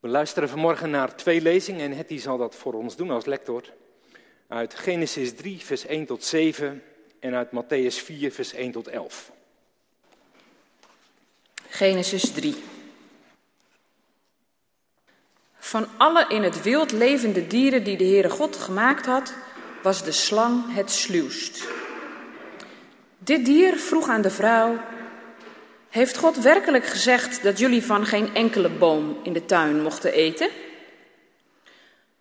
We luisteren vanmorgen naar twee lezingen en Hetty zal dat voor ons doen als lector. Uit Genesis 3, vers 1 tot 7 en uit Matthäus 4, vers 1 tot 11. Genesis 3. Van alle in het wild levende dieren die de Heere God gemaakt had, was de slang het sluwst. Dit dier vroeg aan de vrouw: Heeft God werkelijk gezegd dat jullie van geen enkele boom in de tuin mochten eten?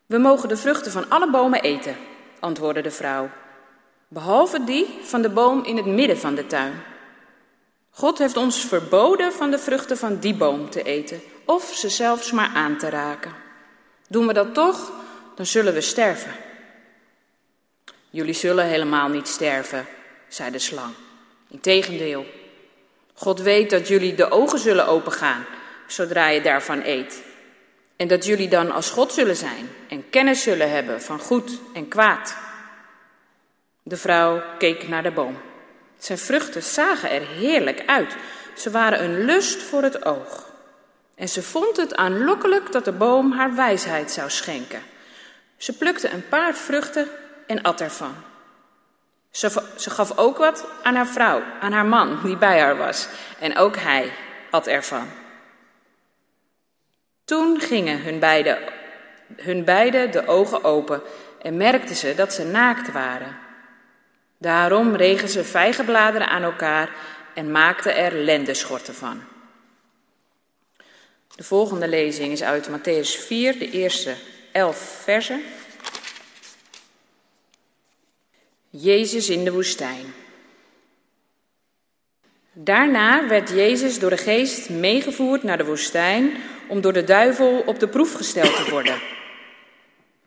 We mogen de vruchten van alle bomen eten, antwoordde de vrouw, behalve die van de boom in het midden van de tuin. God heeft ons verboden van de vruchten van die boom te eten, of ze zelfs maar aan te raken. Doen we dat toch, dan zullen we sterven. Jullie zullen helemaal niet sterven, zei de slang. Integendeel, God weet dat jullie de ogen zullen opengaan zodra je daarvan eet. En dat jullie dan als God zullen zijn en kennis zullen hebben van goed en kwaad. De vrouw keek naar de boom. Zijn vruchten zagen er heerlijk uit. Ze waren een lust voor het oog. En ze vond het aanlokkelijk dat de boom haar wijsheid zou schenken. Ze plukte een paar vruchten en at ervan. Ze, gaf ook wat aan haar vrouw, aan haar man die bij haar was. En ook hij at ervan. Toen gingen hun beiden, hun beide de ogen open en merkten ze dat ze naakt waren. Daarom regen ze vijgenbladeren aan elkaar en maakten er lendeschorten van. De volgende lezing is uit Matthäus 4, de eerste elf versen. Jezus in de woestijn. Daarna werd Jezus door de geest meegevoerd naar de woestijn om door de duivel op de proef gesteld te worden.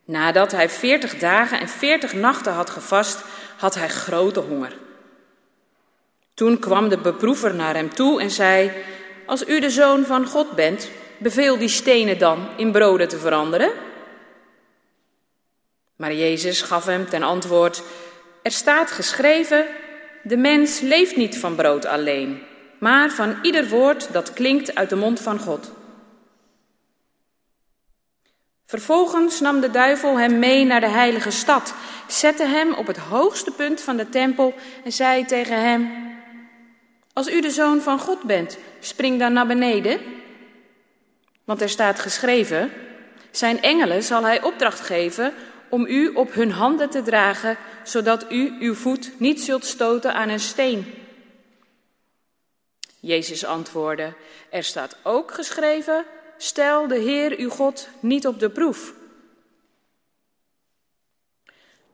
Nadat hij veertig dagen en veertig nachten had gevast, had hij grote honger. Toen kwam de beproever naar hem toe en zei: Als u de zoon van God bent, beveel die stenen dan in broden te veranderen. Maar Jezus gaf hem ten antwoord: Er staat geschreven: De mens leeft niet van brood alleen, maar van ieder woord dat klinkt uit de mond van God. Vervolgens nam de duivel hem mee naar de heilige stad, zette hem op het hoogste punt van de tempel en zei tegen hem: Als u de zoon van God bent, spring dan naar beneden. Want er staat geschreven: Zijn engelen zal hij opdracht geven om u op hun handen te dragen, zodat u uw voet niet zult stoten aan een steen. Jezus antwoordde: Er staat ook geschreven: Stel de Heer uw God niet op de proef.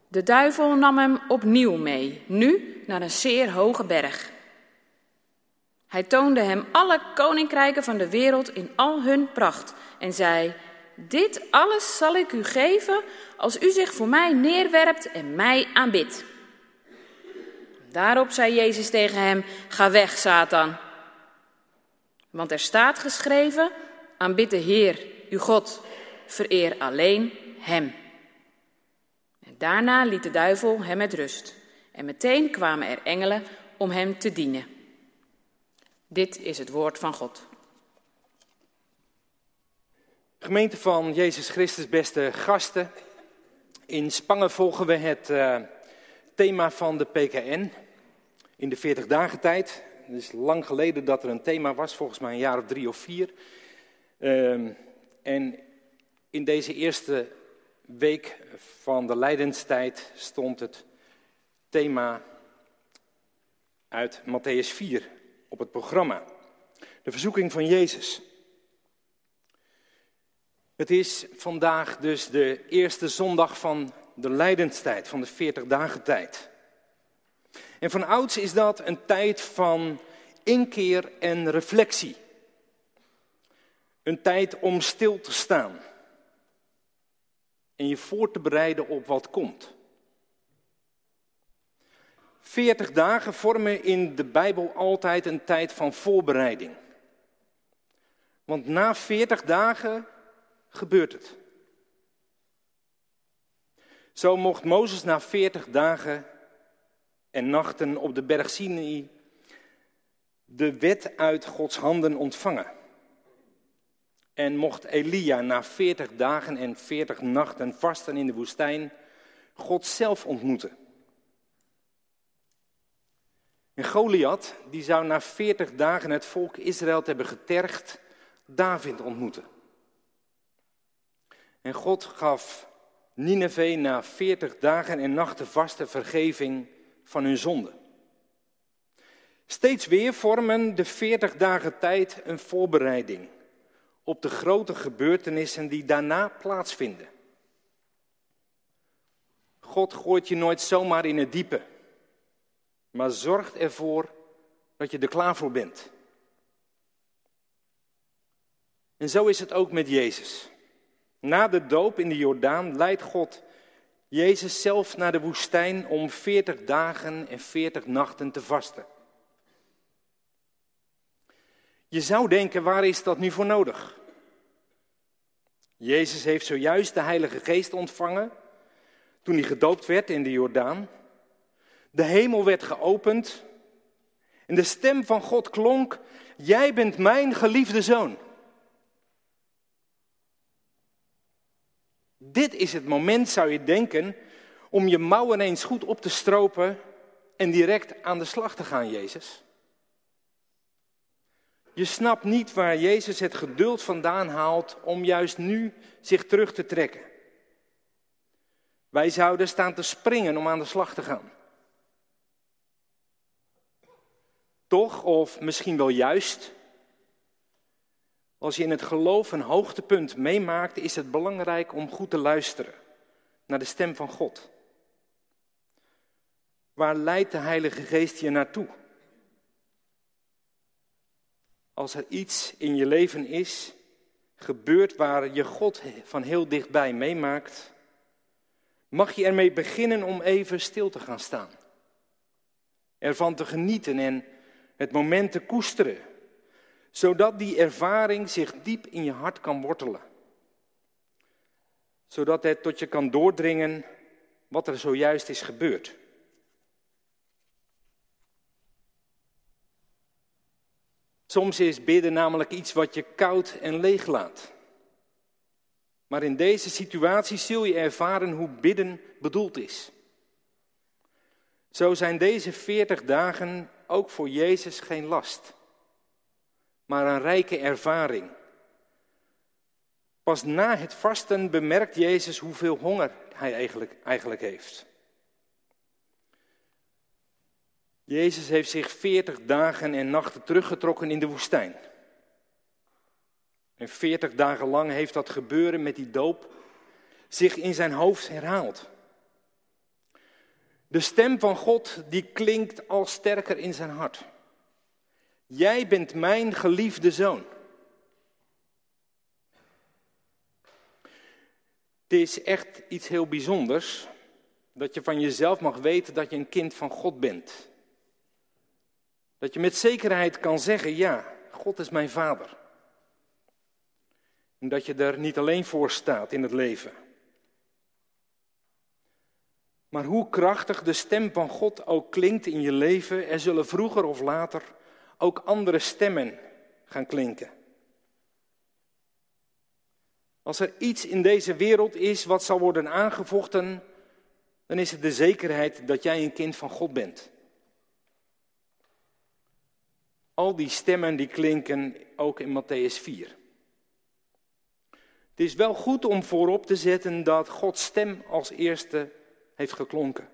De duivel nam hem opnieuw mee, nu naar een zeer hoge berg. Hij toonde hem alle koninkrijken van de wereld in al hun pracht en zei: Dit alles zal ik u geven als u zich voor mij neerwerpt en mij aanbidt. Daarop zei Jezus tegen hem: Ga weg, Satan. Want er staat geschreven: Aanbid de Heer, uw God, vereer alleen Hem. En daarna liet de duivel hem met rust. En meteen kwamen er engelen om hem te dienen. Dit is het woord van God. Gemeente van Jezus Christus, beste gasten. In Spangen volgen we het uh, thema van de PKN in de 40 dagen tijd. Het is lang geleden dat er een thema was, volgens mij een jaar of drie of vier. Uh, en in deze eerste week van de lijdenstijd stond het thema uit Matthäus 4 op het programma. De verzoeking van Jezus. Het is vandaag dus de eerste zondag van de lijdenstijd, van de 40 dagen tijd. En van ouds is dat een tijd van inkeer en reflectie. Een tijd om stil te staan. En je voor te bereiden op wat komt. 40 dagen vormen in de Bijbel altijd een tijd van voorbereiding. Want na 40 dagen gebeurt het. Zo mocht Mozes na 40 dagen en nachten op de berg Sinai de wet uit Gods handen ontvangen. en mocht Elia na 40 dagen en 40 nachten vasten in de woestijn God zelf ontmoeten. En Goliath, die zou na 40 dagen het volk Israël hebben getergd, David ontmoeten. En God gaf Nineveh na 40 dagen en nachten vaste vergeving van hun zonde. Steeds weer vormen de 40 dagen tijd een voorbereiding op de grote gebeurtenissen die daarna plaatsvinden. God gooit je nooit zomaar in het diepe, maar zorgt ervoor dat je er klaar voor bent. En zo is het ook met Jezus. Na de doop in de Jordaan leidt God Jezus zelf naar de woestijn om 40 dagen en 40 nachten te vasten. Je zou denken, waar is dat nu voor nodig? Jezus heeft zojuist de Heilige Geest ontvangen toen hij gedoopt werd in de Jordaan. De hemel werd geopend en de stem van God klonk, jij bent mijn geliefde zoon. Dit is het moment, zou je denken, om je mouwen eens goed op te stropen en direct aan de slag te gaan, Jezus. Je snapt niet waar Jezus het geduld vandaan haalt om juist nu zich terug te trekken. Wij zouden staan te springen om aan de slag te gaan. Toch, of misschien wel juist, als je in het geloof een hoogtepunt meemaakt, is het belangrijk om goed te luisteren naar de stem van God. Waar leidt de Heilige Geest je naartoe? Als er iets in je leven is, gebeurt waar je God van heel dichtbij meemaakt, mag je ermee beginnen om even stil te gaan staan. Ervan te genieten en het moment te koesteren, zodat die ervaring zich diep in je hart kan wortelen. Zodat het tot je kan doordringen wat er zojuist is gebeurd. Soms is bidden namelijk iets wat je koud en leeg laat. Maar in deze situatie zul je ervaren hoe bidden bedoeld is. Zo zijn deze veertig dagen ook voor Jezus geen last, maar een rijke ervaring. Pas na het vasten bemerkt Jezus hoeveel honger hij eigenlijk, eigenlijk heeft. Jezus heeft zich veertig dagen en nachten teruggetrokken in de woestijn. En veertig dagen lang heeft dat gebeuren met die doop zich in zijn hoofd herhaald. De stem van God die klinkt al sterker in zijn hart. Jij bent mijn geliefde zoon. Het is echt iets heel bijzonders dat je van jezelf mag weten dat je een kind van God bent. Dat je met zekerheid kan zeggen, ja, God is mijn vader. En dat je er niet alleen voor staat in het leven. Maar hoe krachtig de stem van God ook klinkt in je leven, er zullen vroeger of later ook andere stemmen gaan klinken. Als er iets in deze wereld is wat zal worden aangevochten, dan is het de zekerheid dat jij een kind van God bent. Al die stemmen die klinken ook in Matthäus 4. Het is wel goed om voorop te zetten dat Gods stem als eerste heeft geklonken.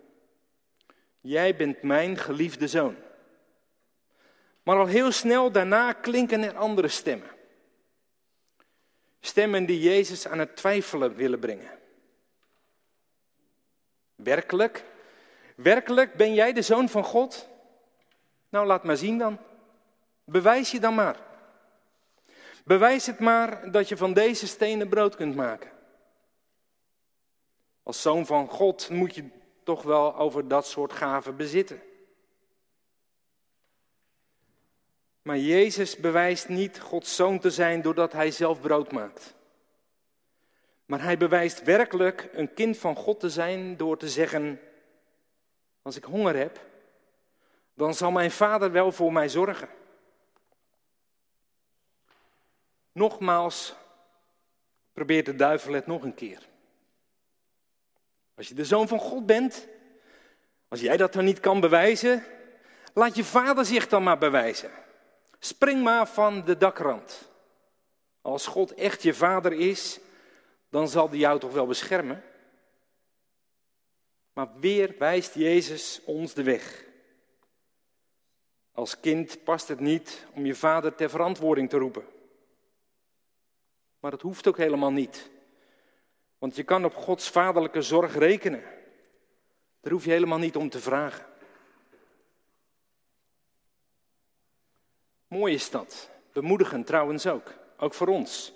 Jij bent mijn geliefde zoon. Maar al heel snel daarna klinken er andere stemmen. Stemmen die Jezus aan het twijfelen willen brengen. Werkelijk? Werkelijk ben jij de zoon van God? Nou, laat maar zien dan. Bewijs je dan maar. Bewijs het maar dat je van deze stenen brood kunt maken. Als zoon van God moet je toch wel over dat soort gaven bezitten. Maar Jezus bewijst niet Gods zoon te zijn doordat hij zelf brood maakt. Maar hij bewijst werkelijk een kind van God te zijn door te zeggen: Als ik honger heb, dan zal mijn vader wel voor mij zorgen. Nogmaals, probeert de duivel het nog een keer. Als je de zoon van God bent, als jij dat dan niet kan bewijzen, laat je vader zich dan maar bewijzen. Spring maar van de dakrand. Als God echt je vader is, dan zal hij jou toch wel beschermen. Maar weer wijst Jezus ons de weg. Als kind past het niet om je vader ter verantwoording te roepen. Maar dat hoeft ook helemaal niet. Want je kan op Gods vaderlijke zorg rekenen. Daar hoef je helemaal niet om te vragen. Mooi is dat. Bemoedigend trouwens ook. Ook voor ons.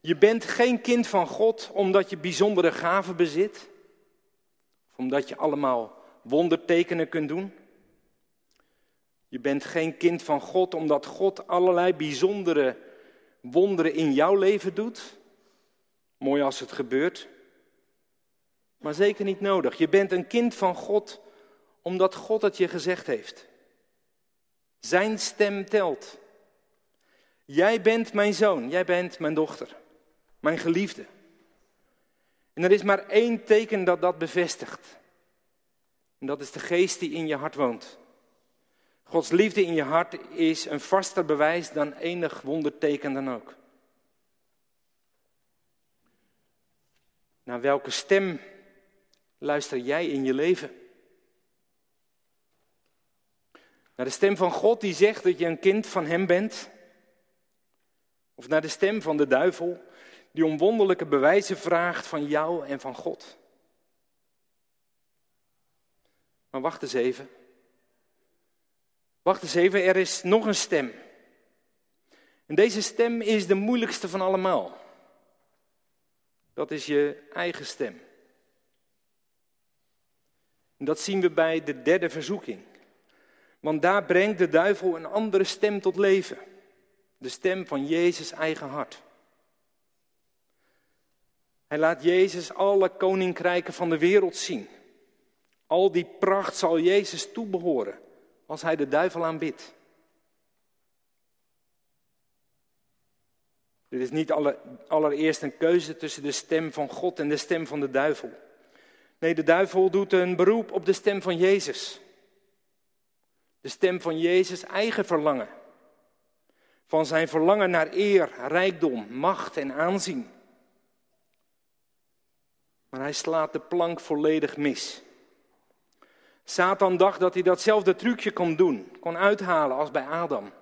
Je bent geen kind van God omdat je bijzondere gaven bezit. Of omdat je allemaal wondertekenen kunt doen. Je bent geen kind van God omdat God allerlei bijzondere wonderen in jouw leven doet. Mooi als het gebeurt. Maar zeker niet nodig. Je bent een kind van God omdat God het je gezegd heeft. Zijn stem telt. Jij bent mijn zoon, jij bent mijn dochter, mijn geliefde. En er is maar één teken dat dat bevestigt. En dat is de geest die in je hart woont. Gods liefde in je hart is een vaster bewijs dan enig wonderteken dan ook. Naar welke stem luister jij in je leven? Naar de stem van God die zegt dat je een kind van Hem bent? Of naar de stem van de duivel die om wonderlijke bewijzen vraagt van jou en van God? Maar wacht eens even. Wacht eens even, er is nog een stem. En deze stem is de moeilijkste van allemaal. Dat is je eigen stem. En dat zien we bij de derde verzoeking. Want daar brengt de duivel een andere stem tot leven. De stem van Jezus' eigen hart. Hij laat Jezus alle koninkrijken van de wereld zien. Al die pracht zal Jezus toebehoren als hij de duivel aanbidt. Dit is niet allereerst een keuze tussen de stem van God en de stem van de duivel. Nee, de duivel doet een beroep op de stem van Jezus. De stem van Jezus' eigen verlangen. Van zijn verlangen naar eer, rijkdom, macht en aanzien. Maar hij slaat de plank volledig mis. Satan dacht dat hij datzelfde trucje kon doen, kon uithalen als bij Adam.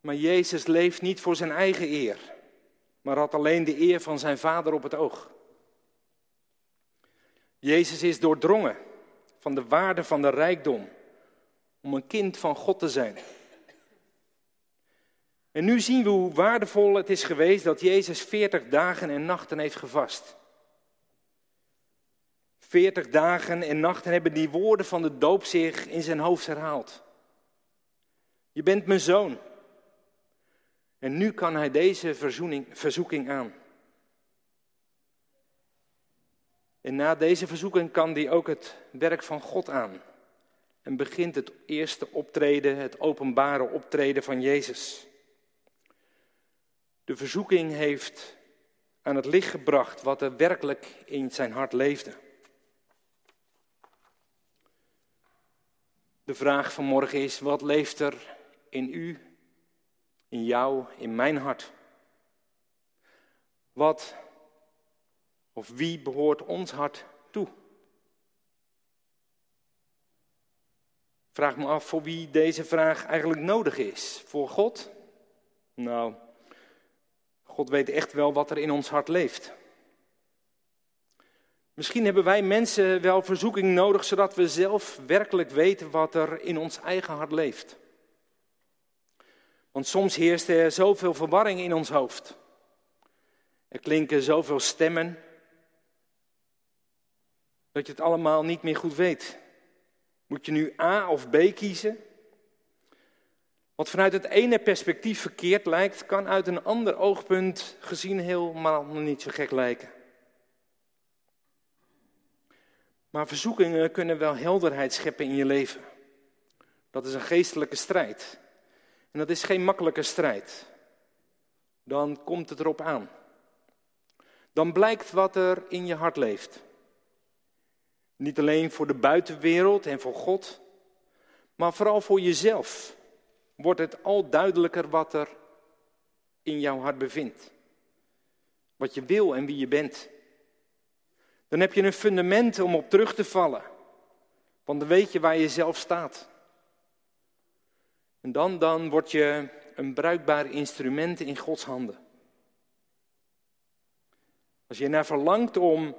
Maar Jezus leeft niet voor zijn eigen eer, maar had alleen de eer van zijn vader op het oog. Jezus is doordrongen van de waarde van de rijkdom om een kind van God te zijn. En nu zien we hoe waardevol het is geweest dat Jezus 40 dagen en nachten heeft gevast. 40 dagen en nachten hebben die woorden van de doop zich in zijn hoofd herhaald. Je bent mijn zoon. En nu kan hij deze verzoening, verzoeking aan. En na deze verzoeking kan hij ook het werk van God aan. En begint het eerste optreden, het openbare optreden van Jezus. De verzoeking heeft aan het licht gebracht wat er werkelijk in zijn hart leefde. De vraag van morgen is, wat leeft er in u, in jou, in mijn hart? Wat of wie behoort ons hart toe? Vraag me af voor wie deze vraag eigenlijk nodig is. Voor God? Nou, God weet echt wel wat er in ons hart leeft. Misschien hebben wij mensen wel verzoeking nodig, zodat we zelf werkelijk weten wat er in ons eigen hart leeft. Want soms heerst er zoveel verwarring in ons hoofd. Er klinken zoveel stemmen dat je het allemaal niet meer goed weet. Moet je nu A of B kiezen? Wat vanuit het ene perspectief verkeerd lijkt, kan uit een ander oogpunt gezien helemaal niet zo gek lijken. Maar verzoekingen kunnen wel helderheid scheppen in je leven. Dat is een geestelijke strijd. En dat is geen makkelijke strijd. dan komt het erop aan. Dan blijkt wat er in je hart leeft. Niet alleen voor de buitenwereld en voor God, maar vooral voor jezelf wordt het al duidelijker wat er in jouw hart bevindt. Wat je wil en wie je bent. Dan heb je een fundament om op terug te vallen. Want dan weet je waar je zelf staat. En dan, dan word je een bruikbaar instrument in Gods handen. Als je naar verlangt om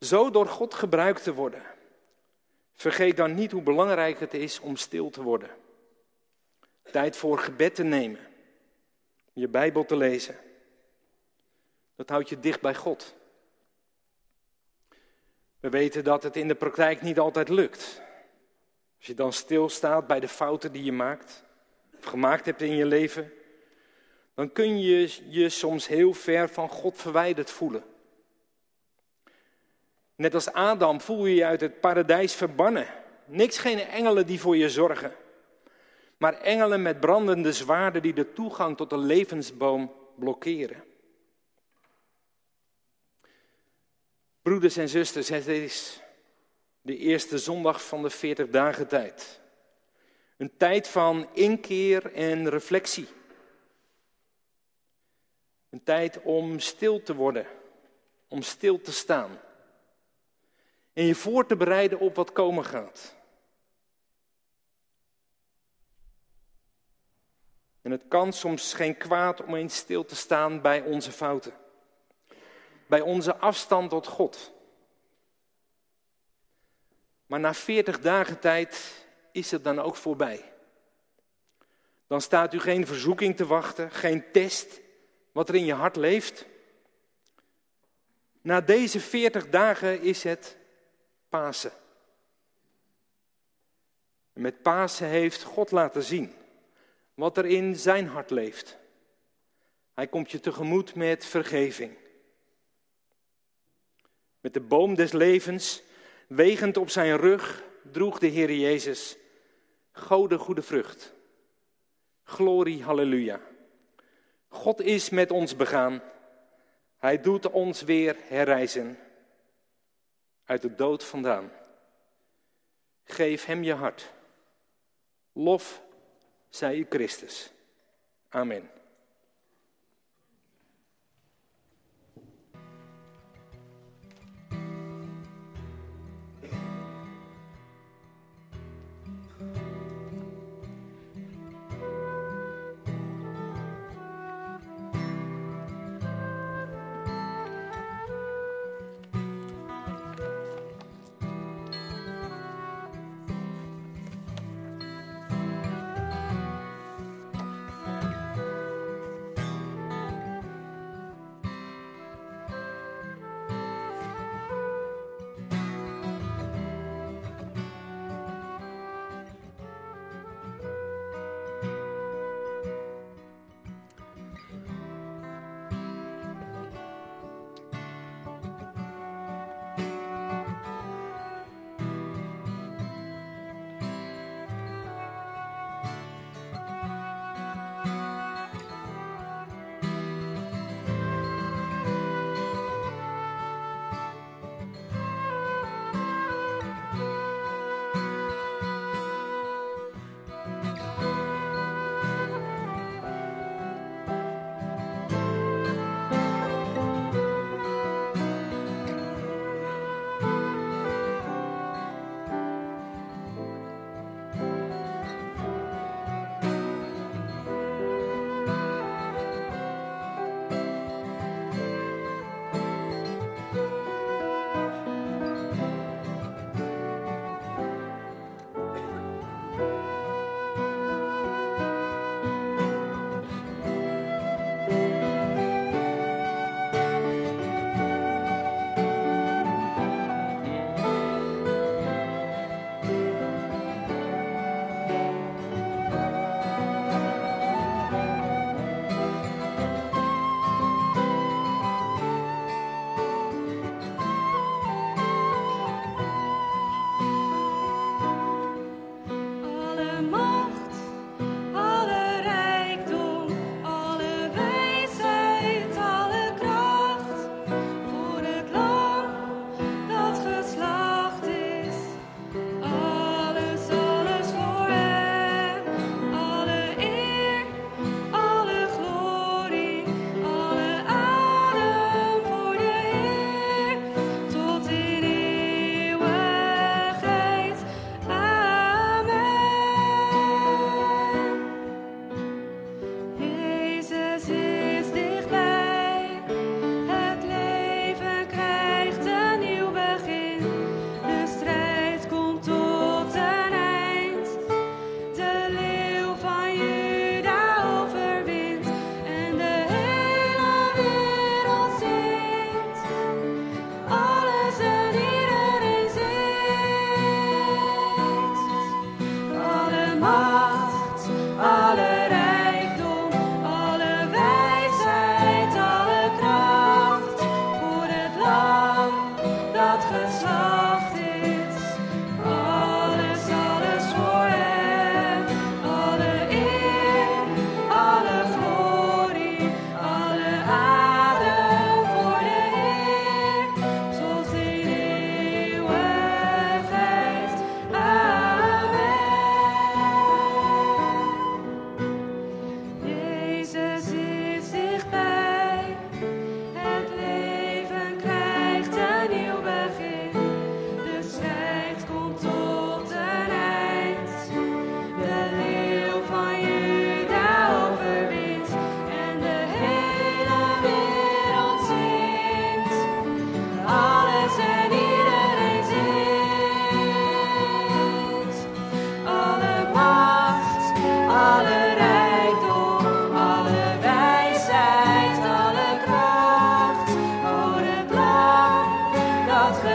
zo door God gebruikt te worden, vergeet dan niet hoe belangrijk het is om stil te worden. Tijd voor gebed te nemen, je Bijbel te lezen. Dat houdt je dicht bij God. We weten dat het in de praktijk niet altijd lukt. Als je dan stilstaat bij de fouten die je maakt, of gemaakt hebt in je leven, dan kun je je soms heel ver van God verwijderd voelen. Net als Adam voel je je uit het paradijs verbannen. Niks geen engelen die voor je zorgen, maar engelen met brandende zwaarden die de toegang tot de levensboom blokkeren. Broeders en zusters, het is de eerste zondag van de 40 dagen tijd. Een tijd van inkeer en reflectie. Een tijd om stil te worden, om stil te staan. En je voor te bereiden op wat komen gaat. En het kan soms geen kwaad om eens stil te staan bij onze fouten. Bij onze afstand tot God. Maar na 40 dagen tijd is het dan ook voorbij. Dan staat u geen verzoeking te wachten, geen test wat er in je hart leeft. Na deze 40 dagen is het Pasen. En met Pasen heeft God laten zien wat er in zijn hart leeft. Hij komt je tegemoet met vergeving. Met de boom des levens, wegend op zijn rug, droeg de Heer Jezus Gode goede vrucht. Glorie, halleluja. God is met ons begaan. Hij doet ons weer herrijzen. Uit de dood vandaan. Geef hem je hart. Lof zij u Christus. Amen.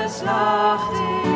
slachting.